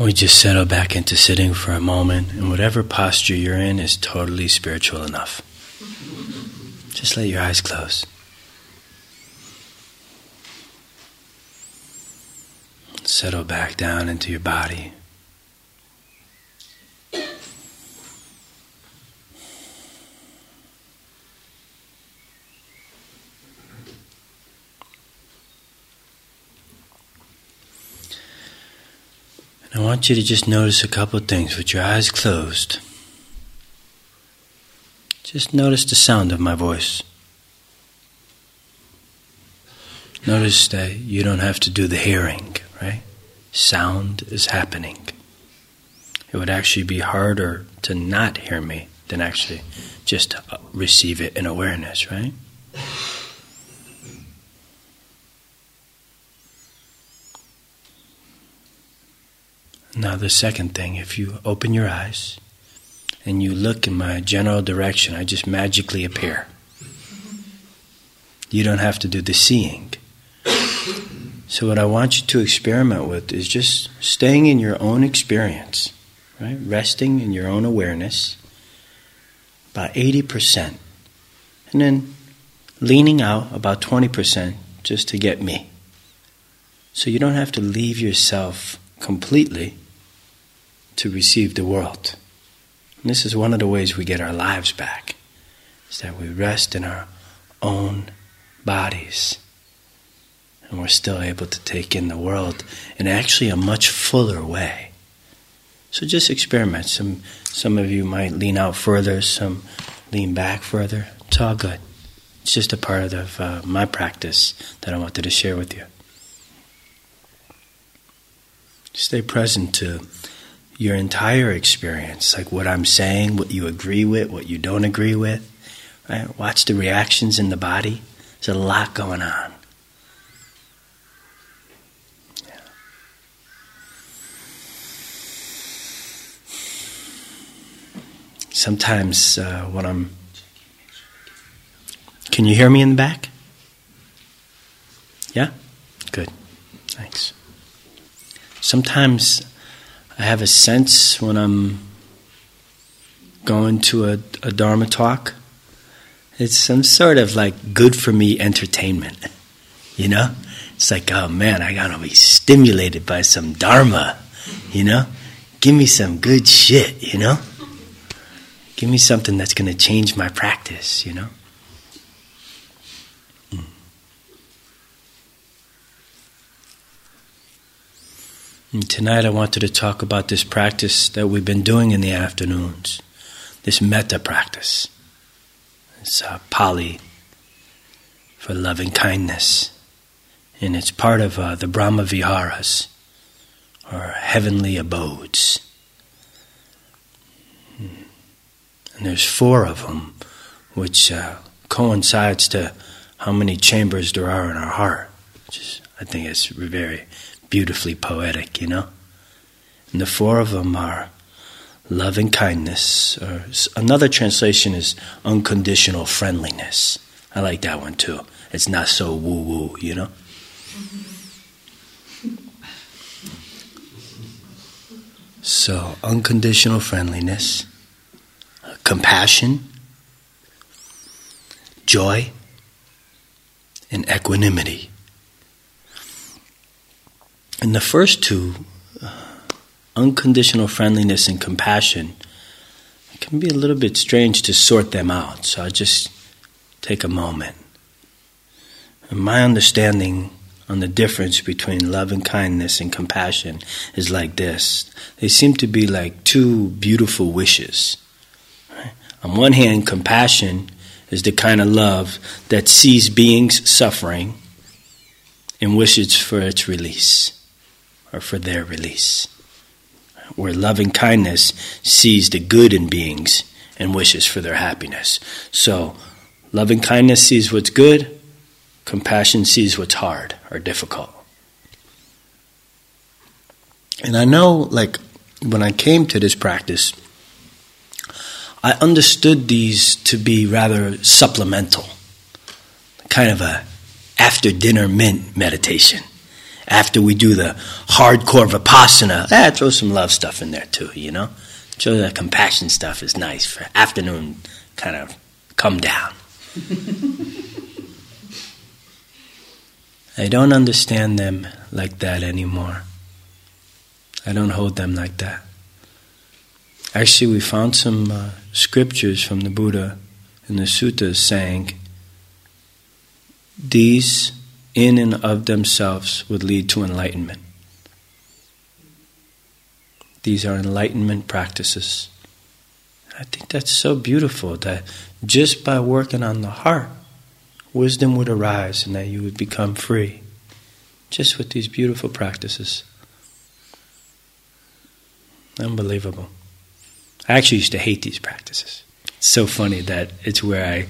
We just settle back into sitting for a moment, and whatever posture you're in is totally spiritual enough. Just let your eyes close. Settle back down into your body. And I want you to just notice a couple of things with your eyes closed. Just notice the sound of my voice. Notice that you don't have to do the hearing, right? Sound is happening. It would actually be harder to not hear me than actually just receive it in awareness, right? Now, the second thing, if you open your eyes and you look in my general direction, I just magically appear. You don't have to do the seeing. So, what I want you to experiment with is just staying in your own experience, right? Resting in your own awareness, about 80%. And then leaning out about 20% just to get me. So, you don't have to leave yourself completely to receive the world. And this is one of the ways we get our lives back, is that we rest in our own bodies. And we're still able to take in the world in actually a much fuller way. So just experiment. Some, some of you might lean out further, some lean back further. It's all good. It's just a part of uh, my practice that I wanted to share with you. Stay present to your entire experience, like what I'm saying, what you agree with, what you don't agree with. Right? Watch the reactions in the body. There's a lot going on. Sometimes uh, when I'm. Can you hear me in the back? Yeah? Good. Thanks. Sometimes I have a sense when I'm going to a, a Dharma talk, it's some sort of like good for me entertainment. You know? It's like, oh man, I gotta be stimulated by some Dharma. You know? Give me some good shit, you know? Give me something that's gonna change my practice, you know? And tonight I wanted to talk about this practice that we've been doing in the afternoons, this metta practice. It's uh, Pali for loving kindness, and it's part of uh, the Brahma Viharas, or heavenly abodes. And there's four of them, which uh, coincides to how many chambers there are in our heart, which is, I think, it's very beautifully poetic, you know? And the four of them are loving kindness, or another translation is unconditional friendliness. I like that one too. It's not so woo woo, you know? So, unconditional friendliness, compassion, joy, and equanimity. And the first two, uh, unconditional friendliness and compassion, it can be a little bit strange to sort them out. So I'll just take a moment. And my understanding on the difference between love and kindness and compassion is like this they seem to be like two beautiful wishes. Right? On one hand, compassion is the kind of love that sees beings suffering and wishes for its release or for their release. Where loving kindness sees the good in beings and wishes for their happiness. So, loving kindness sees what's good, compassion sees what's hard or difficult. And I know, like, when I came to this practice, I understood these to be rather supplemental, kind of a after dinner mint meditation after we do the hardcore vipassana, eh, throw some love stuff in there too, you know? Throw that compassion stuff is nice for afternoon kind of come down. I don't understand them like that anymore. I don't hold them like that. Actually, we found some uh, scriptures from the Buddha in the suttas saying these, in and of themselves, would lead to enlightenment. These are enlightenment practices. I think that's so beautiful that just by working on the heart, wisdom would arise and that you would become free. Just with these beautiful practices. Unbelievable. I actually used to hate these practices. So funny that it's where I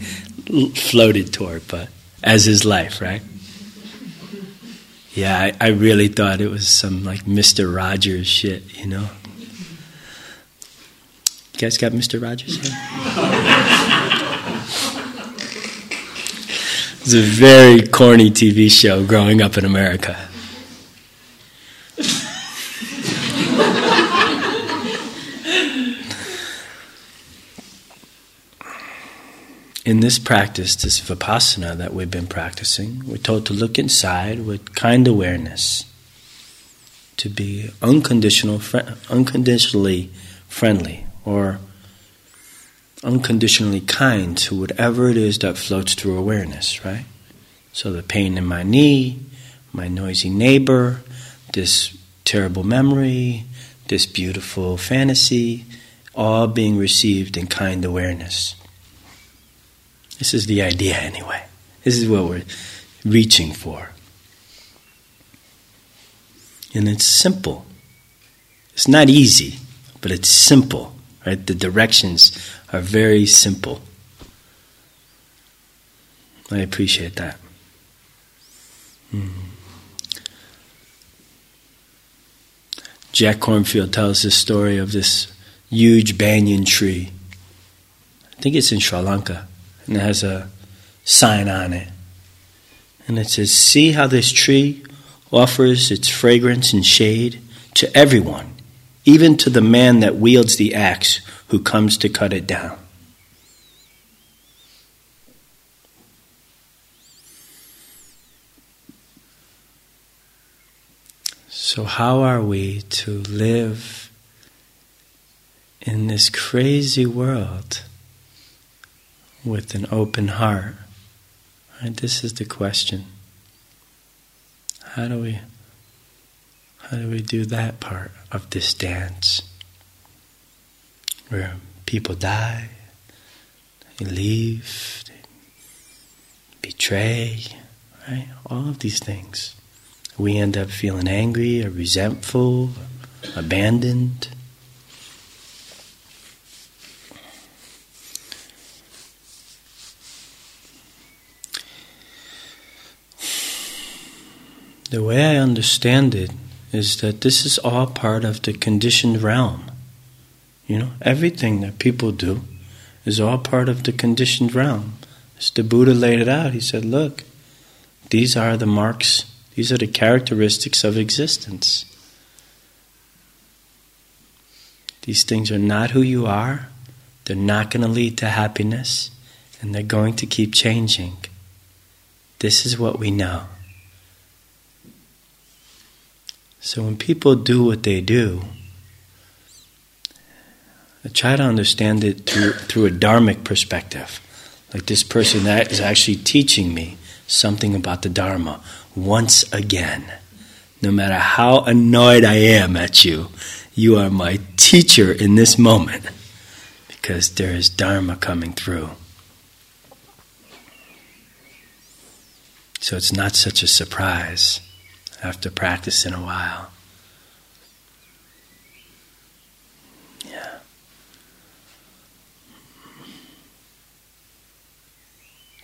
floated toward, but as is life, right? Yeah, I, I really thought it was some like Mr. Rogers shit, you know? You guys got Mr. Rogers here? It's a very corny TV show growing up in America. In this practice, this vipassana that we've been practicing, we're told to look inside with kind awareness, to be unconditional, fr- unconditionally friendly, or unconditionally kind to whatever it is that floats through awareness, right? So the pain in my knee, my noisy neighbor, this terrible memory, this beautiful fantasy, all being received in kind awareness. This is the idea, anyway. This is what we're reaching for. And it's simple. It's not easy, but it's simple, right? The directions are very simple. I appreciate that. Hmm. Jack Kornfield tells this story of this huge banyan tree. I think it's in Sri Lanka and it has a sign on it. And it says, See how this tree offers its fragrance and shade to everyone, even to the man that wields the axe who comes to cut it down. So, how are we to live in this crazy world? With an open heart? Right? This is the question. How do we how do we do that part of this dance? Where people die, they leave, they betray, right? All of these things. We end up feeling angry or resentful, abandoned. The way I understand it is that this is all part of the conditioned realm. You know, everything that people do is all part of the conditioned realm. As the Buddha laid it out, he said, Look, these are the marks, these are the characteristics of existence. These things are not who you are, they're not going to lead to happiness, and they're going to keep changing. This is what we know. So when people do what they do, I try to understand it through, through a dharmic perspective. Like this person that is actually teaching me something about the Dharma once again. No matter how annoyed I am at you, you are my teacher in this moment because there is Dharma coming through. So it's not such a surprise after practicing a while. Yeah.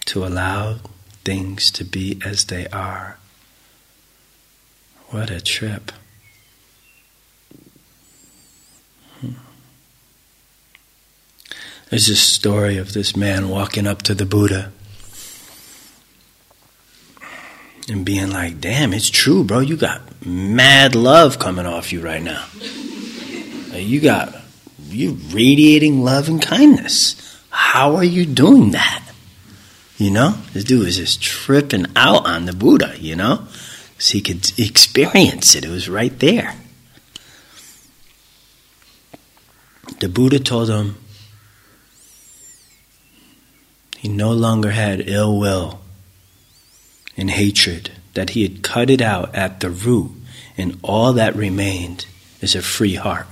To allow things to be as they are. What a trip. Hmm. There's a story of this man walking up to the Buddha and being like, damn, it's true, bro. You got mad love coming off you right now. You got, you're radiating love and kindness. How are you doing that? You know, this dude was just tripping out on the Buddha, you know, so he could experience it. It was right there. The Buddha told him he no longer had ill will and hatred, that he had cut it out at the root, and all that remained is a free heart.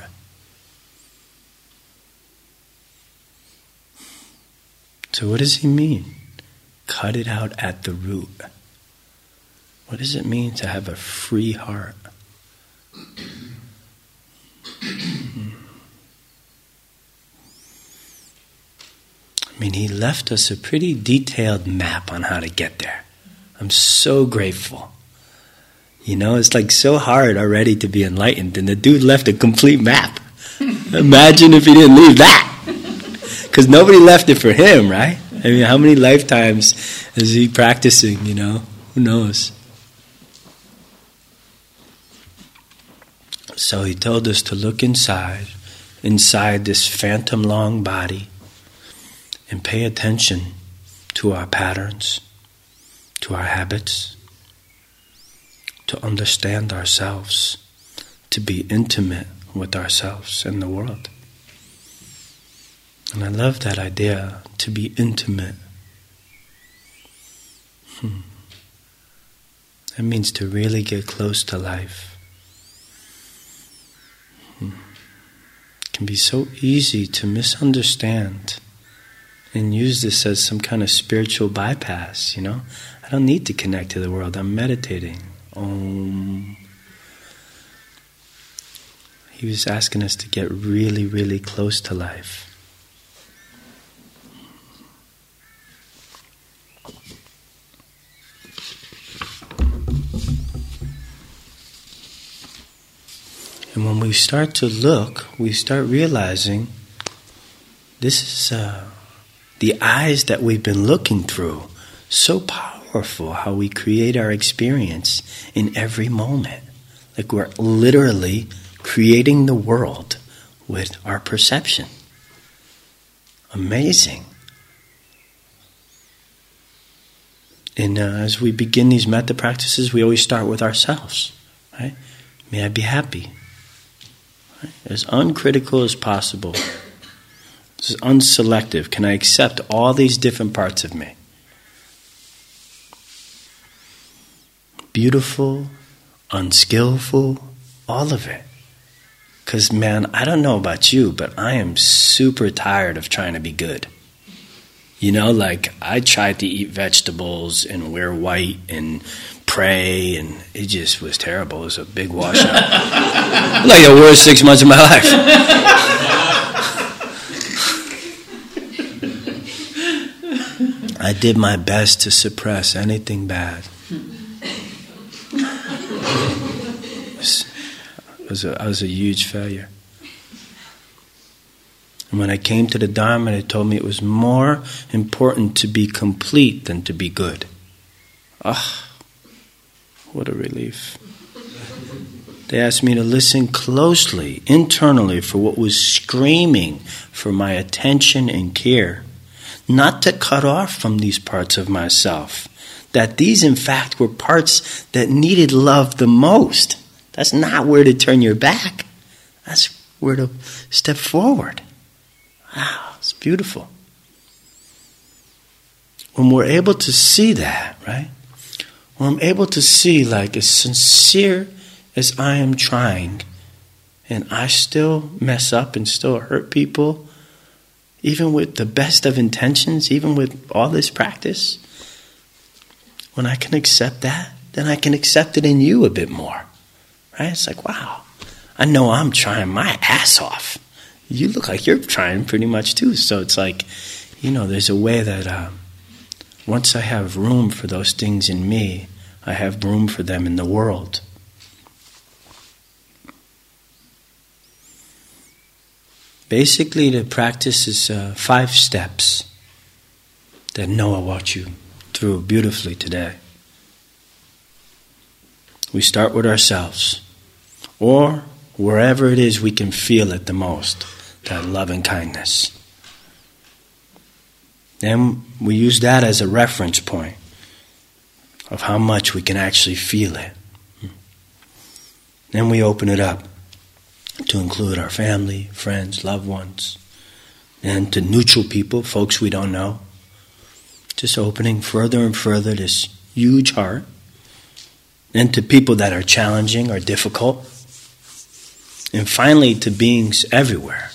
So, what does he mean? Cut it out at the root. What does it mean to have a free heart? I mean, he left us a pretty detailed map on how to get there. I'm so grateful. You know, it's like so hard already to be enlightened, and the dude left a complete map. Imagine if he didn't leave that. Because nobody left it for him, right? I mean, how many lifetimes is he practicing, you know? Who knows? So he told us to look inside, inside this fathom long body, and pay attention to our patterns, to our habits, to understand ourselves, to be intimate with ourselves and the world. And I love that idea to be intimate. Hmm. That means to really get close to life. Hmm. It can be so easy to misunderstand and use this as some kind of spiritual bypass, you know? I don't need to connect to the world, I'm meditating. Om. He was asking us to get really, really close to life. And when we start to look, we start realizing this is uh, the eyes that we've been looking through. So powerful how we create our experience in every moment. Like we're literally creating the world with our perception. Amazing. And uh, as we begin these metta practices, we always start with ourselves. Right? May I be happy as uncritical as possible, unselective. Can I accept all these different parts of me? Beautiful, unskillful, all of it. Because, man, I don't know about you, but I am super tired of trying to be good. You know, like I tried to eat vegetables and wear white and pray, and it just was terrible. It was a big washout. like the worst six months of my life. I did my best to suppress anything bad. I was a, I was a huge failure. And when I came to the Dharma, they told me it was more important to be complete than to be good. Ah, what a relief. They asked me to listen closely, internally, for what was screaming for my attention and care, not to cut off from these parts of myself. That these, in fact, were parts that needed love the most. That's not where to turn your back, that's where to step forward. Wow, it's beautiful. When we're able to see that, right? When I'm able to see, like, as sincere as I am trying, and I still mess up and still hurt people, even with the best of intentions, even with all this practice, when I can accept that, then I can accept it in you a bit more. Right? It's like, wow, I know I'm trying my ass off you look like you're trying pretty much too. So it's like, you know, there's a way that uh, once I have room for those things in me, I have room for them in the world. Basically, the practice is uh, five steps that Noah walked you through beautifully today. we start with ourselves, or wherever it is we can feel it the most that love and kindness. Then we use that as a reference point of how much we can actually feel it. Then we open it up to include our family, friends, loved ones, and to neutral people, folks we don't know. Just opening further and further this huge heart. And to people that are challenging or difficult. And finally to beings everywhere.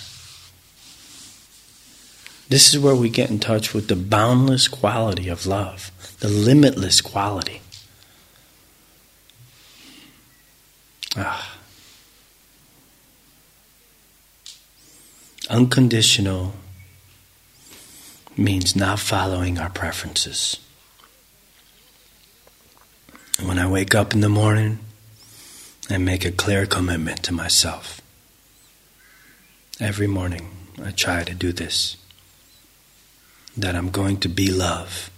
This is where we get in touch with the boundless quality of love, the limitless quality. Ah. Unconditional means not following our preferences. When I wake up in the morning, I make a clear commitment to myself. Every morning, I try to do this that I'm going to be love.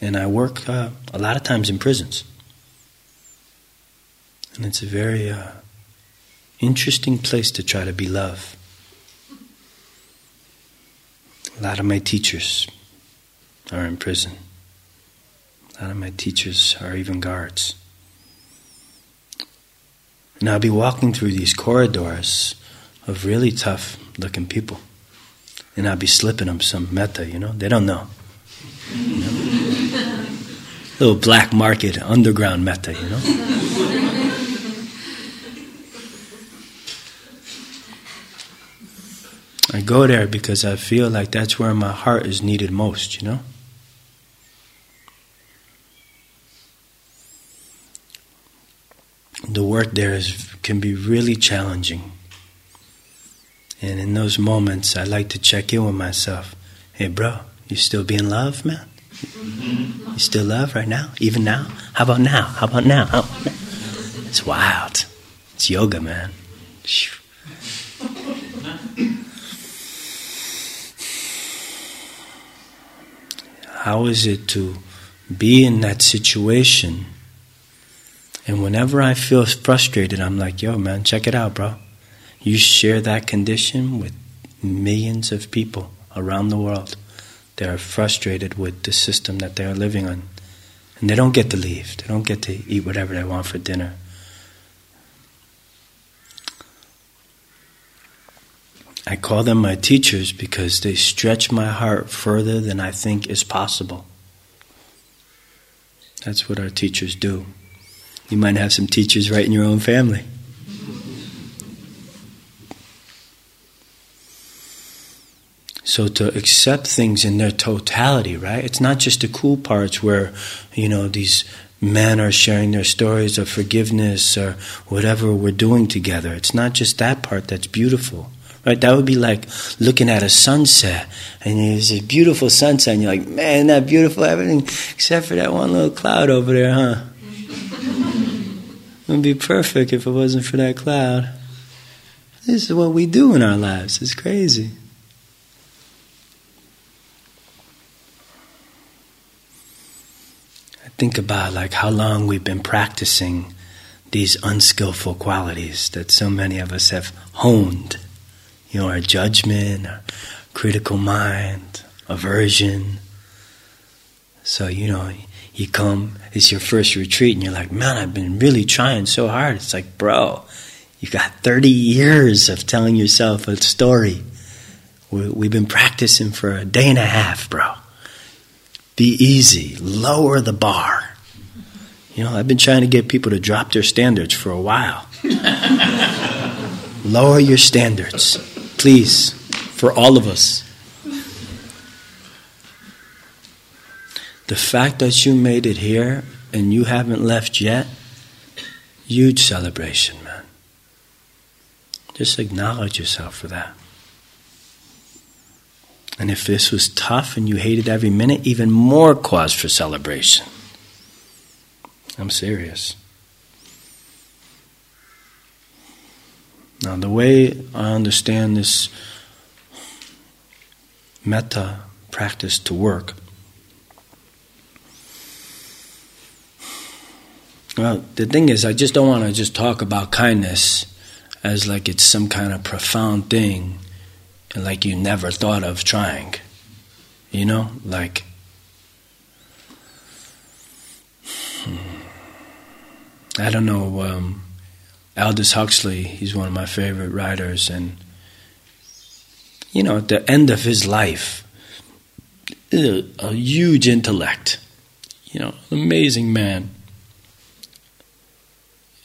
And I work uh, a lot of times in prisons. And it's a very uh, interesting place to try to be love. A lot of my teachers are in prison. A lot of my teachers are even guards. And I'll be walking through these corridors of really tough looking people. And I'll be slipping them some metta, you know? They don't know. You know? Little black market underground metta, you know? I go there because I feel like that's where my heart is needed most, you know? The work there is, can be really challenging. And in those moments, I like to check in with myself. Hey, bro, you still be in love, man? You still love right now? Even now? How about now? How about now? It's wild. It's yoga, man. How is it to be in that situation? And whenever I feel frustrated, I'm like, yo, man, check it out, bro. You share that condition with millions of people around the world. They are frustrated with the system that they are living on. And they don't get to leave, they don't get to eat whatever they want for dinner. I call them my teachers because they stretch my heart further than I think is possible. That's what our teachers do. You might have some teachers right in your own family. So to accept things in their totality, right? It's not just the cool parts where, you know, these men are sharing their stories of forgiveness or whatever we're doing together. It's not just that part that's beautiful. Right? That would be like looking at a sunset, and there's a beautiful sunset, and you're like, man, that beautiful, everything except for that one little cloud over there, huh? it would be perfect if it wasn't for that cloud. This is what we do in our lives. It's crazy. I think about like how long we've been practicing these unskillful qualities that so many of us have honed you know, our judgment, our critical mind, aversion. So, you know, you come, it's your first retreat, and you're like, man, I've been really trying so hard. It's like, bro, you got 30 years of telling yourself a story. We've been practicing for a day and a half, bro. Be easy, lower the bar. You know, I've been trying to get people to drop their standards for a while. lower your standards. Please, for all of us. The fact that you made it here and you haven't left yet, huge celebration, man. Just acknowledge yourself for that. And if this was tough and you hated every minute, even more cause for celebration. I'm serious. Now, the way I understand this metta practice to work Well, the thing is, I just don't want to just talk about kindness as like it's some kind of profound thing and like you never thought of trying. You know? Like, hmm, I don't know, um, Aldous Huxley, he's one of my favorite writers, and, you know, at the end of his life, a, a huge intellect, you know, amazing man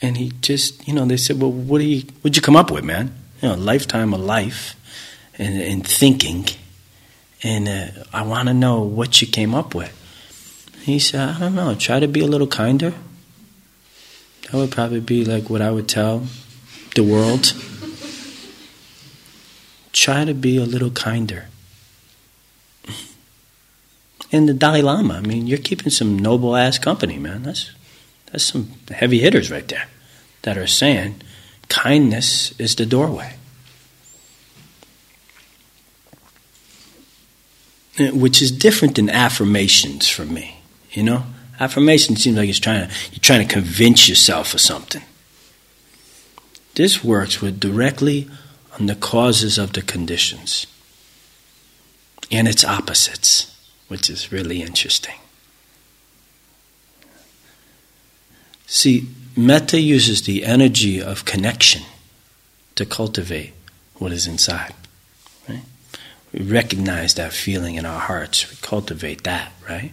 and he just, you know, they said, "Well, what do you, what'd you come up with, man? You know, a lifetime of life, and, and thinking, and uh, I want to know what you came up with." he said, "I don't know. Try to be a little kinder." That would probably be like what I would tell the world. Try to be a little kinder. And the Dalai Lama, I mean, you're keeping some noble ass company, man. That's that's some heavy hitters right there that are saying kindness is the doorway. Eh, which is different than affirmations for me, you know? Affirmation seems like it's trying to, you're trying to convince yourself of something. This works with directly on the causes of the conditions and its opposites, which is really interesting. See, Metta uses the energy of connection to cultivate what is inside. Right? We recognize that feeling in our hearts. We cultivate that, right?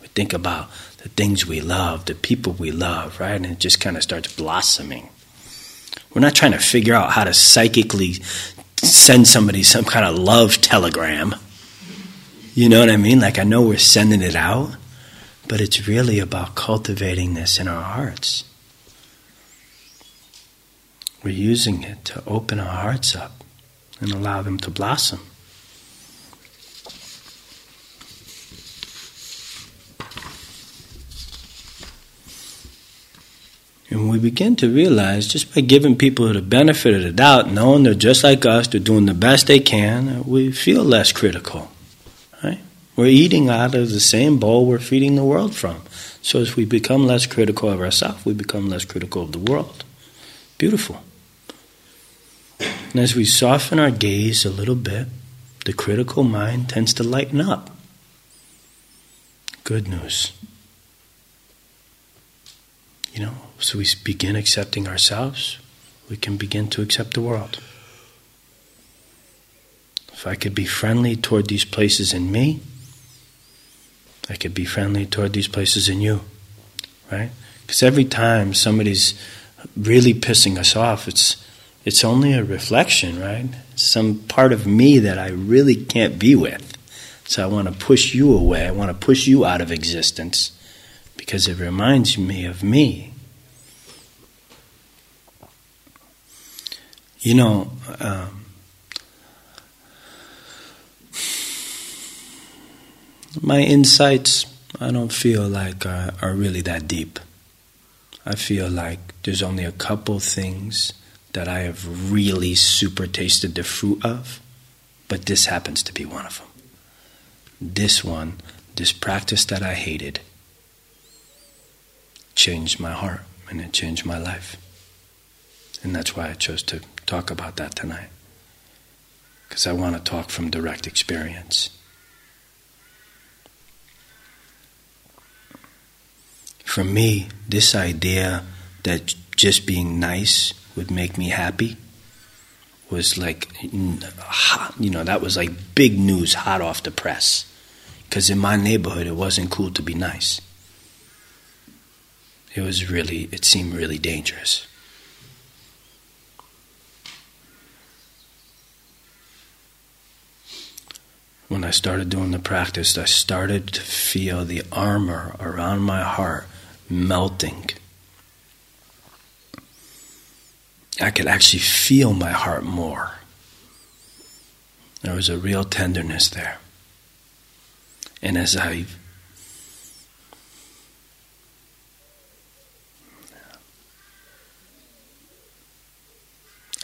We think about the things we love, the people we love, right? And it just kind of starts blossoming. We're not trying to figure out how to psychically send somebody some kind of love telegram. You know what I mean? Like, I know we're sending it out, but it's really about cultivating this in our hearts. We're using it to open our hearts up and allow them to blossom. And we begin to realize just by giving people the benefit of the doubt, knowing they're just like us, they're doing the best they can, uh, we feel less critical. Right? We're eating out of the same bowl we're feeding the world from. So as we become less critical of ourselves, we become less critical of the world. Beautiful. And as we soften our gaze a little bit, the critical mind tends to lighten up. Good news. You know, so we begin accepting ourselves, we can begin to accept the world. If I could be friendly toward these places in me, I could be friendly toward these places in you, right? Because every time somebody's really pissing us off, it's it's only a reflection, right? Some part of me that I really can't be with. So I want to push you away. I want to push you out of existence because it reminds me of me. You know, um, my insights, I don't feel like uh, are really that deep. I feel like there's only a couple things that I have really super tasted the fruit of, but this happens to be one of them. This one, this practice that I hated, changed my heart and it changed my life. And that's why I chose to talk about that tonight. Because I want to talk from direct experience. For me, this idea that just being nice would make me happy was like, you know, that was like big news hot off the press. Because in my neighborhood, it wasn't cool to be nice. It was really, it seemed really dangerous. When I started doing the practice, I started to feel the armor around my heart melting I could actually feel my heart more. There was a real tenderness there. And as I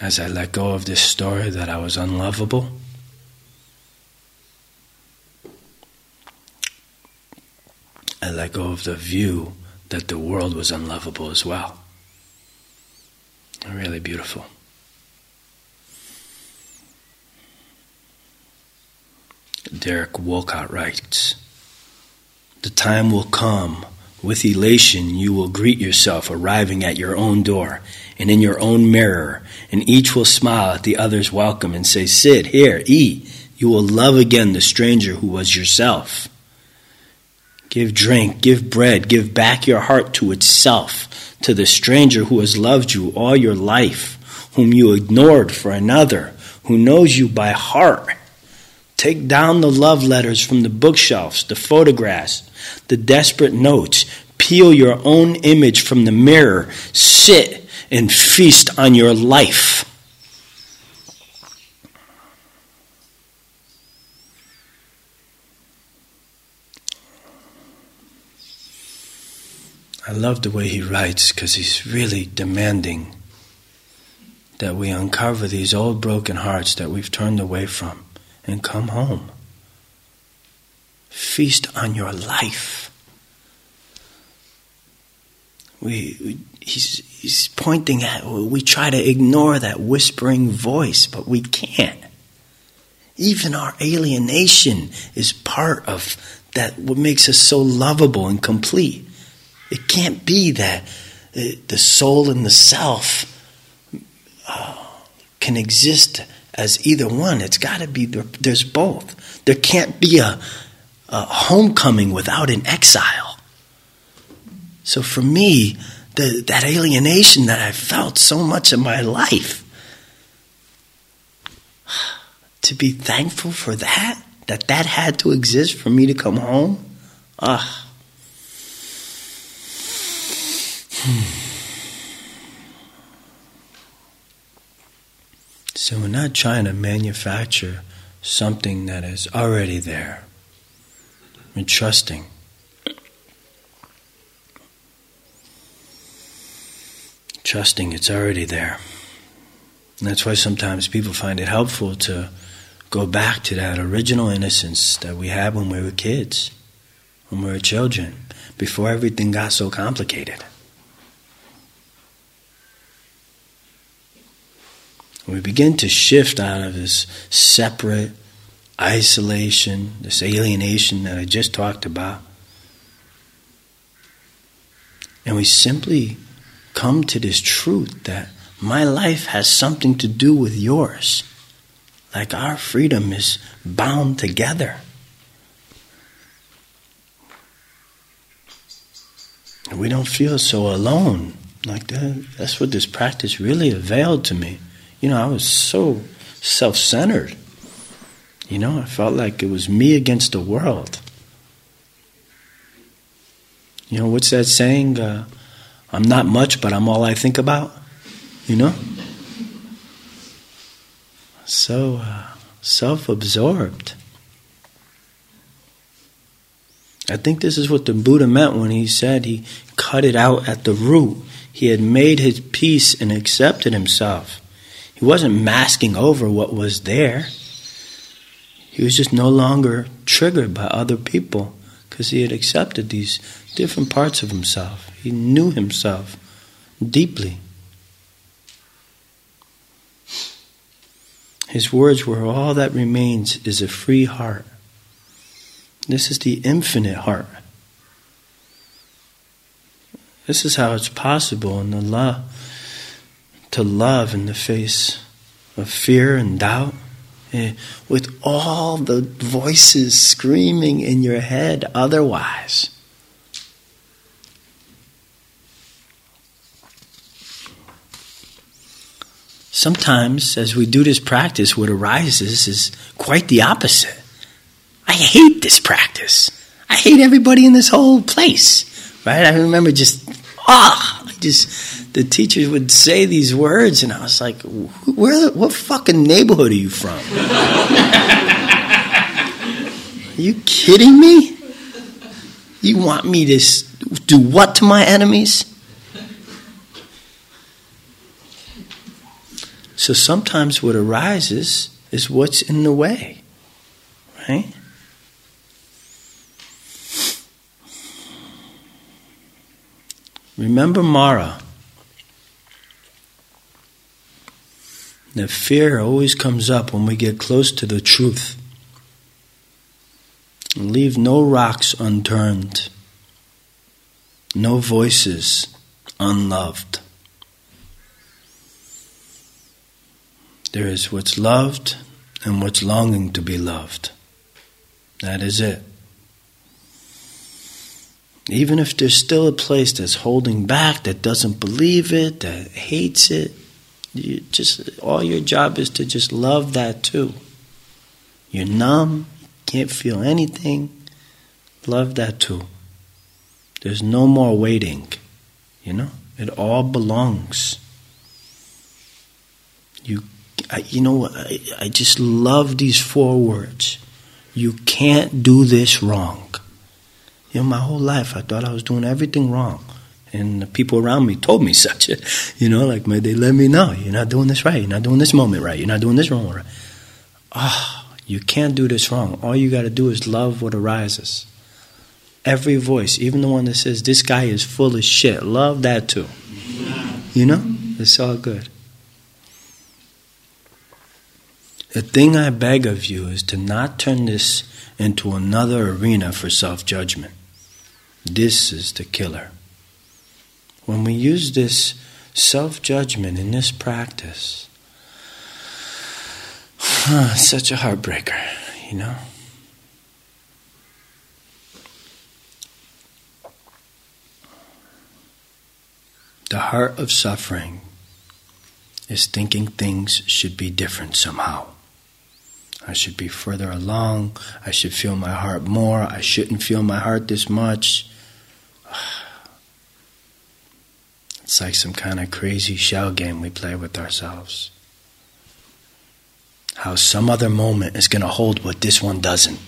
as I let go of this story that I was unlovable, I let go of the view that the world was unlovable as well. Really beautiful. Derek Walcott writes The time will come, with elation, you will greet yourself arriving at your own door and in your own mirror, and each will smile at the other's welcome and say, Sit here, eat. You will love again the stranger who was yourself. Give drink, give bread, give back your heart to itself, to the stranger who has loved you all your life, whom you ignored for another, who knows you by heart. Take down the love letters from the bookshelves, the photographs, the desperate notes. Peel your own image from the mirror. Sit and feast on your life. I love the way he writes because he's really demanding that we uncover these old broken hearts that we've turned away from and come home. Feast on your life. We, he's, he's pointing at, we try to ignore that whispering voice, but we can't. Even our alienation is part of that, what makes us so lovable and complete. It can't be that uh, the soul and the self uh, can exist as either one. It's got to be there's both. There can't be a, a homecoming without an exile. So for me, the, that alienation that I felt so much in my life, to be thankful for that, that that had to exist for me to come home, ah. Hmm. So we're not trying to manufacture something that is already there. We're trusting. Trusting it's already there. And that's why sometimes people find it helpful to go back to that original innocence that we had when we were kids, when we were children, before everything got so complicated. We begin to shift out of this separate isolation, this alienation that I just talked about, and we simply come to this truth that my life has something to do with yours. Like our freedom is bound together. we don't feel so alone. Like that. That's what this practice really availed to me. You know, I was so self centered. You know, I felt like it was me against the world. You know, what's that saying? Uh, I'm not much, but I'm all I think about. You know? So uh, self absorbed. I think this is what the Buddha meant when he said he cut it out at the root. He had made his peace and accepted himself. He wasn't masking over what was there. He was just no longer triggered by other people because he had accepted these different parts of himself. He knew himself deeply. His words were all that remains is a free heart. This is the infinite heart. This is how it's possible in the love to love in the face of fear and doubt, eh, with all the voices screaming in your head otherwise. Sometimes, as we do this practice, what arises is quite the opposite. I hate this practice. I hate everybody in this whole place. Right? I remember just, ah, oh, just the teachers would say these words, and I was like, "Where? What fucking neighborhood are you from? are you kidding me? You want me to do what to my enemies?" So sometimes what arises is what's in the way, right? Remember Mara. That fear always comes up when we get close to the truth. Leave no rocks unturned, no voices unloved. There is what's loved and what's longing to be loved. That is it. Even if there's still a place that's holding back, that doesn't believe it, that hates it, you just all your job is to just love that too. You're numb, can't feel anything. Love that too. There's no more waiting. You know, it all belongs. You, I, you know, I, I just love these four words. You can't do this wrong. You know, my whole life I thought I was doing everything wrong. And the people around me told me such. You know, like may they let me know you're not doing this right. You're not doing this moment right. You're not doing this wrong right. Ah, oh, you can't do this wrong. All you got to do is love what arises. Every voice, even the one that says this guy is full of shit, love that too. You know, it's all good. The thing I beg of you is to not turn this into another arena for self judgment. This is the killer. When we use this self judgment in this practice, such a heartbreaker, you know? The heart of suffering is thinking things should be different somehow. I should be further along. I should feel my heart more. I shouldn't feel my heart this much. It's like some kind of crazy shell game we play with ourselves. How some other moment is going to hold what this one doesn't.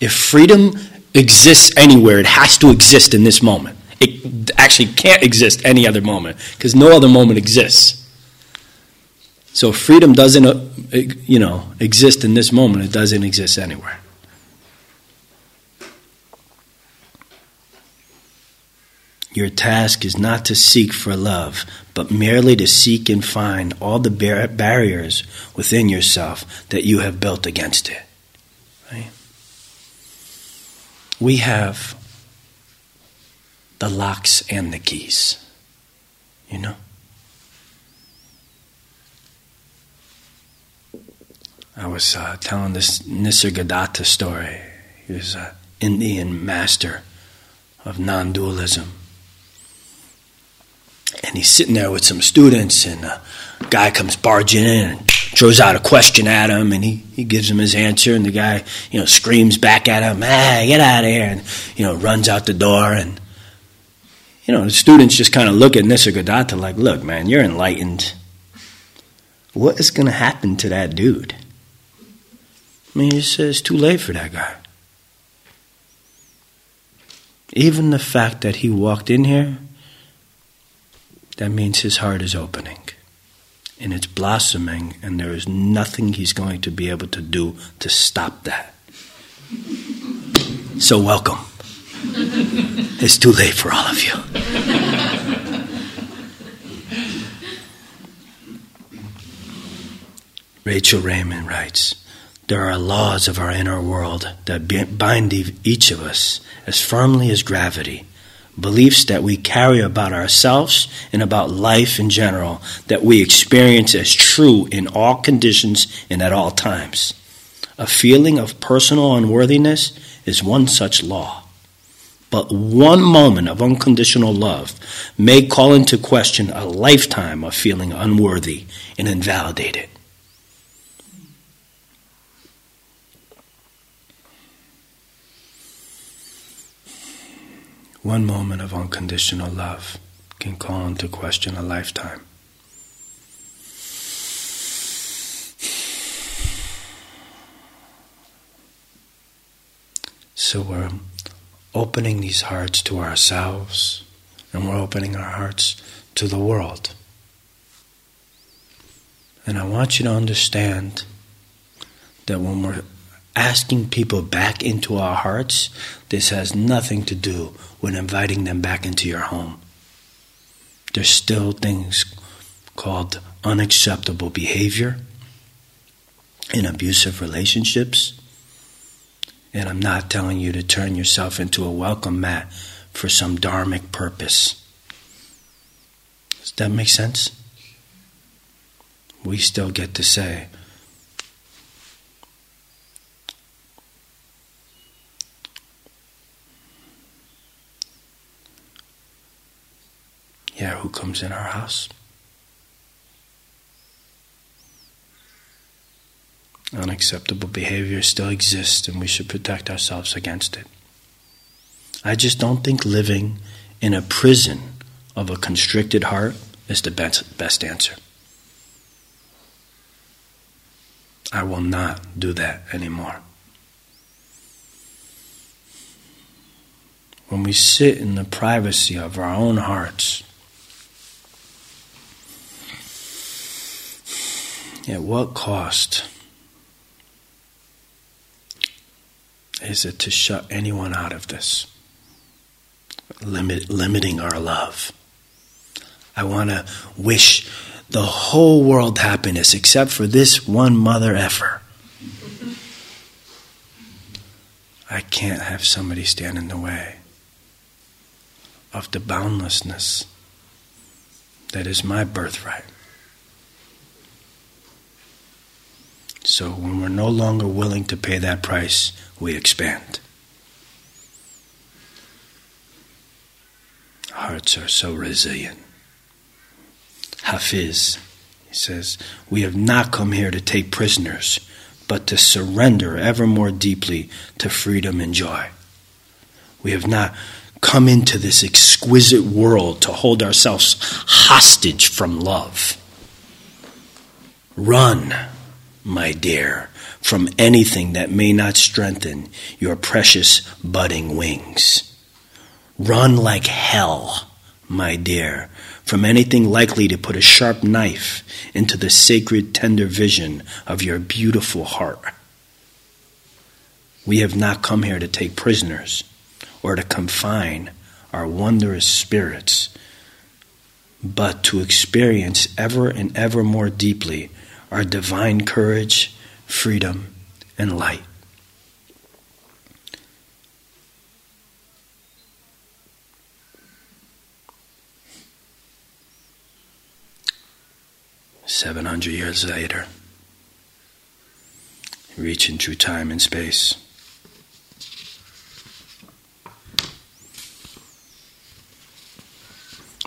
If freedom exists anywhere, it has to exist in this moment. It actually can't exist any other moment because no other moment exists. So freedom doesn't, uh, you know, exist in this moment. It doesn't exist anywhere. Your task is not to seek for love, but merely to seek and find all the bar- barriers within yourself that you have built against it. Right? We have the locks and the keys, you know? I was uh, telling this Nisargadatta story. He was an Indian master of non dualism and he's sitting there with some students, and a guy comes barging in and throws out a question at him, and he, he gives him his answer, and the guy, you know, screams back at him, ah, get out of here, and, you know, runs out the door, and, you know, the students just kind of look at Nisargadatta like, look, man, you're enlightened. What is going to happen to that dude? I mean, he says it's too late for that guy. Even the fact that he walked in here that means his heart is opening and it's blossoming, and there is nothing he's going to be able to do to stop that. So, welcome. It's too late for all of you. Rachel Remen writes There are laws of our inner world that bind each of us as firmly as gravity beliefs that we carry about ourselves and about life in general that we experience as true in all conditions and at all times. A feeling of personal unworthiness is one such law. But one moment of unconditional love may call into question a lifetime of feeling unworthy and invalidated. One moment of unconditional love can call into question a lifetime. So we're opening these hearts to ourselves and we're opening our hearts to the world. And I want you to understand that when we're asking people back into our hearts, this has nothing to do with inviting them back into your home. There's still things called unacceptable behavior in abusive relationships. And I'm not telling you to turn yourself into a welcome mat for some dharmic purpose. Does that make sense? We still get to say, Yeah, who comes in our house? Unacceptable behavior still exists, and we should protect ourselves against it. I just don't think living in a prison of a constricted heart is the best, best answer. I will not do that anymore. When we sit in the privacy of our own hearts, At what cost is it to shut anyone out of this? Limit, limiting our love. I want to wish the whole world happiness except for this one mother effer. I can't have somebody stand in the way of the boundlessness that is my birthright. So when we're no longer willing to pay that price, we expand. Hearts are so resilient. Hafiz, he says, we have not come here to take prisoners, but to surrender ever more deeply to freedom and joy. We have not come into this exquisite world to hold ourselves hostage from love. Run my dear, from anything that may not strengthen your precious budding wings. Run like hell, my dear, from anything likely to put a sharp knife into the sacred, tender vision of your beautiful heart. We have not come here to take prisoners or to confine our wondrous spirits, but to experience ever and ever more deeply our divine courage, freedom, and light. Seven hundred years later, reaching through time and space.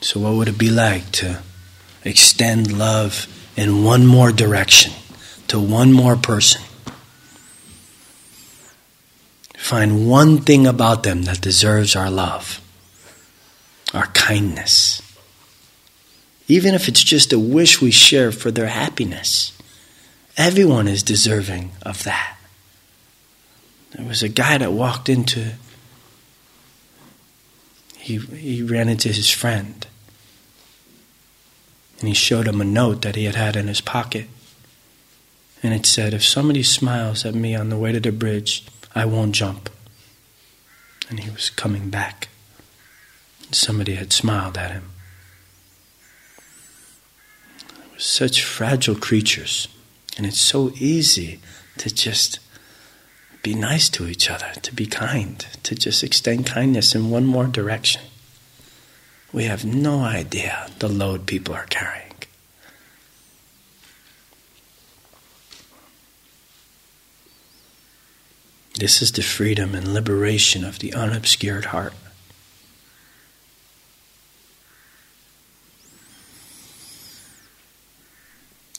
So, what would it be like to extend love in one more direction, to one more person. Find one thing about them that deserves our love, our kindness. Even if it's just a wish we share for their happiness. Everyone is deserving of that. There was a guy that walked into, he, he ran into his friend and he showed him a note that he had had in his pocket. And it said, If somebody smiles at me on the way to the bridge, I won't jump. And he was coming back. And somebody had smiled at him. We're Such fragile creatures. And it's so easy to just be nice to each other, to be kind, to just extend kindness in one more direction. We have no idea the load people are carrying. This is the freedom and liberation of the unobscured heart.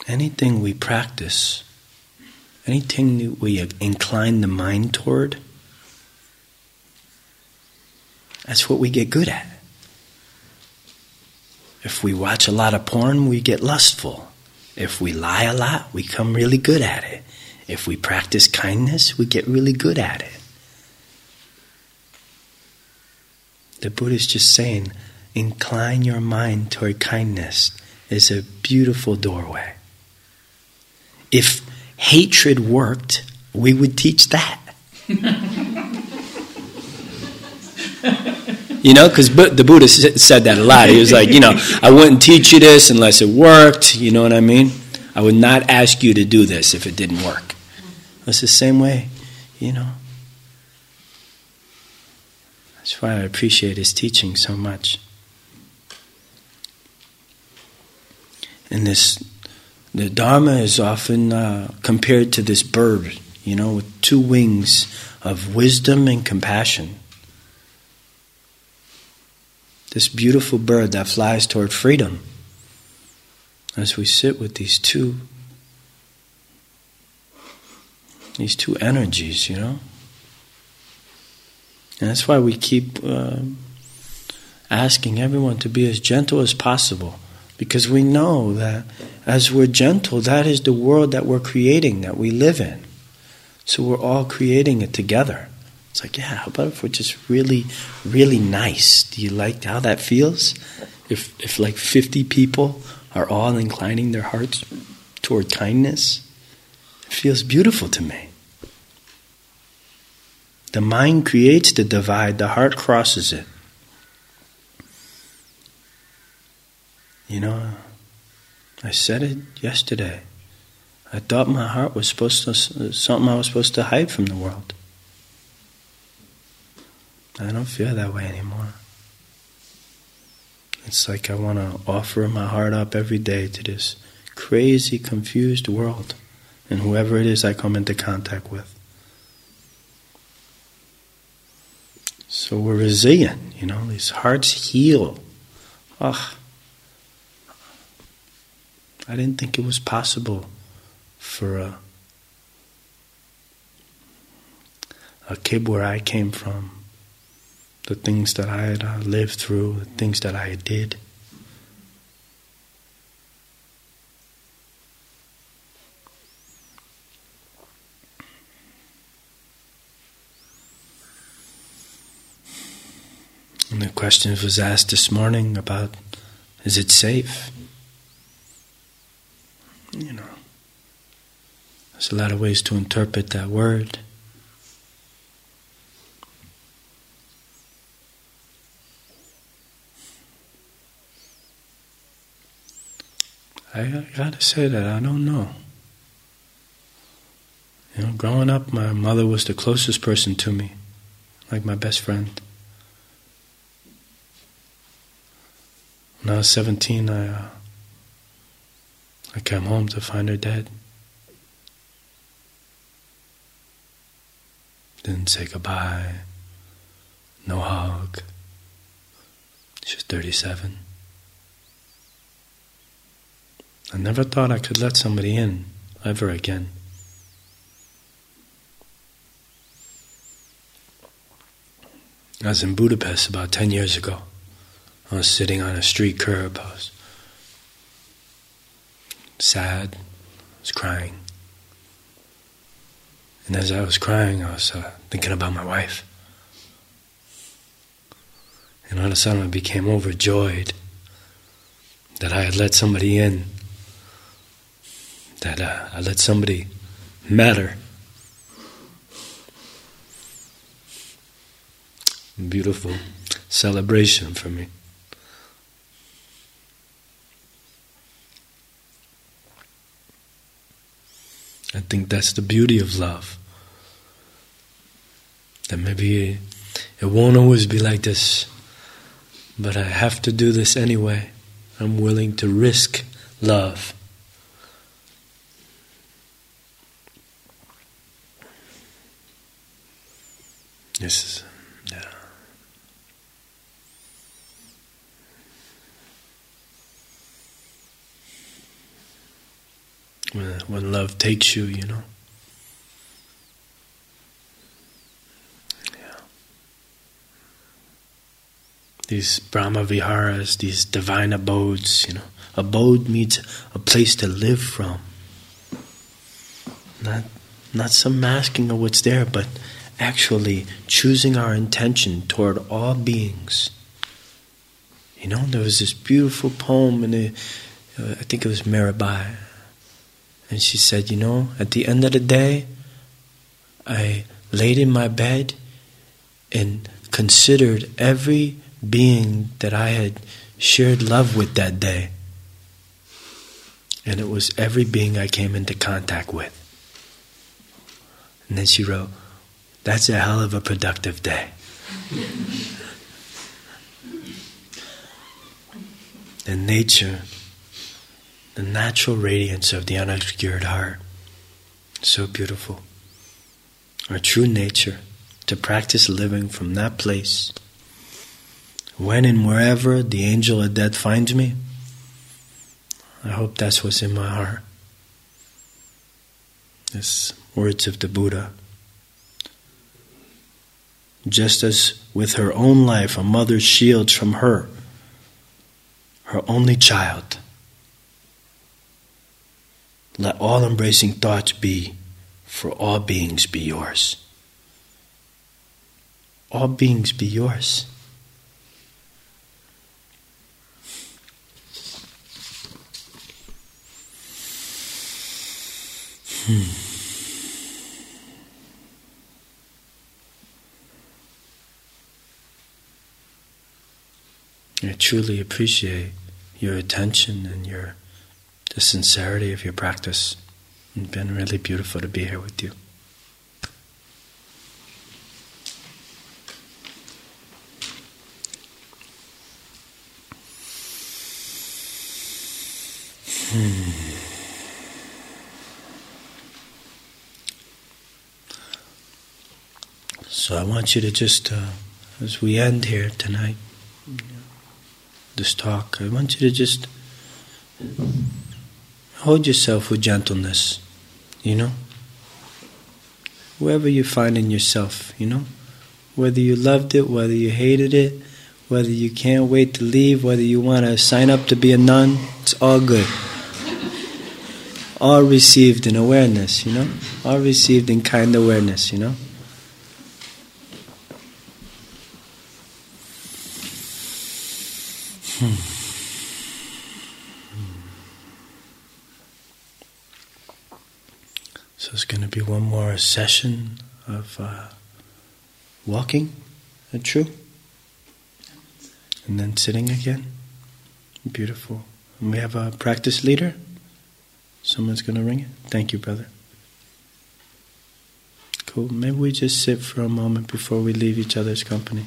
Anything we practice, anything we incline the mind toward, that's what we get good at. If we watch a lot of porn, we get lustful. If we lie a lot, we come really good at it. If we practice kindness, we get really good at it. The Buddha is just saying, incline your mind toward kindness is a beautiful doorway. If hatred worked, we would teach that. you know, because the Buddha said that a lot. He was like, you know, I wouldn't teach you this unless it worked. You know what I mean? I would not ask you to do this if it didn't work. It's the same way, you know. That's why I appreciate his teaching so much. And this, the Dharma is often uh, compared to this bird, you know, with two wings of wisdom and compassion. This beautiful bird that flies toward freedom. As we sit with these two, these two energies, you know. And that's why we keep uh, asking everyone to be as gentle as possible. Because we know that as we're gentle, that is the world that we're creating, that we live in. So we're all creating it together. It's like, yeah, how about if we're just really, really nice? Do you like how that feels? If, if like 50 people are all inclining their hearts toward kindness, it feels beautiful to me. The mind creates the divide, the heart crosses it. You know, I said it yesterday. I thought my heart was supposed to something I was supposed to hide from the world. I don't feel that way anymore. It's like I want to offer my heart up every day to this crazy, confused world and whoever it is I come into contact with. So we're resilient, you know, these hearts heal. Ugh. I didn't think it was possible for a, a kid where I came from, the things that I had uh, lived through, the things that I did. And the question was asked this morning about is it safe? You know, there's a lot of ways to interpret that word. I gotta say that I don't know. You know, growing up, my mother was the closest person to me, like my best friend. When I was 17, I, uh, I came home to find her dead. Didn't say goodbye, no hug. She was 37. I never thought I could let somebody in ever again. I was in Budapest about 10 years ago. I was sitting on a street curb. I was sad. I was crying. And as I was crying, I was uh, thinking about my wife. And all of a sudden, I became overjoyed that I had let somebody in, that uh, I let somebody matter. Beautiful celebration for me. I think that's the beauty of love. That maybe it won't always be like this, but I have to do this anyway. I'm willing to risk love. Is, yeah. when, when love takes you, you know. Yeah. These Brahma Viharas, these divine abodes, you know. Abode means a place to live from. Not, not some masking of what's there, but actually choosing our intention toward all beings. You know, there was this beautiful poem and uh, I think it was Mirabai, and she said, You know, at the end of the day, I laid in my bed and considered every being that I had shared love with that day. And it was every being I came into contact with. And then she wrote, That's a hell of a productive day. the nature, the natural radiance of the unobscured heart, so beautiful. Our true nature, to practice living from that place. When and wherever the angel of death finds me, I hope that's what's in my heart. It's words of the Buddha. Just as with her own life, a mother shields from her her only child. Let all embracing thoughts be, for all beings be yours. All beings be yours. Hmm. I truly appreciate your attention and your the sincerity of your practice. It's been really beautiful to be here with you. Hmm. So I want you to just, uh, as we end here tonight, this talk, I want you to just hold yourself with gentleness, you know? Wherever you find in yourself, you know? Whether you loved it, whether you hated it, whether you can't wait to leave, whether you want to sign up to be a nun, it's all good. All received in awareness, you know? All received in kind awareness, you know? So it's going to be one more session of uh, walking, is true? And then sitting again. Beautiful. And we have a practice leader. Someone's going to ring it. Thank you, brother. Cool. Maybe we just sit for a moment before we leave each other's company.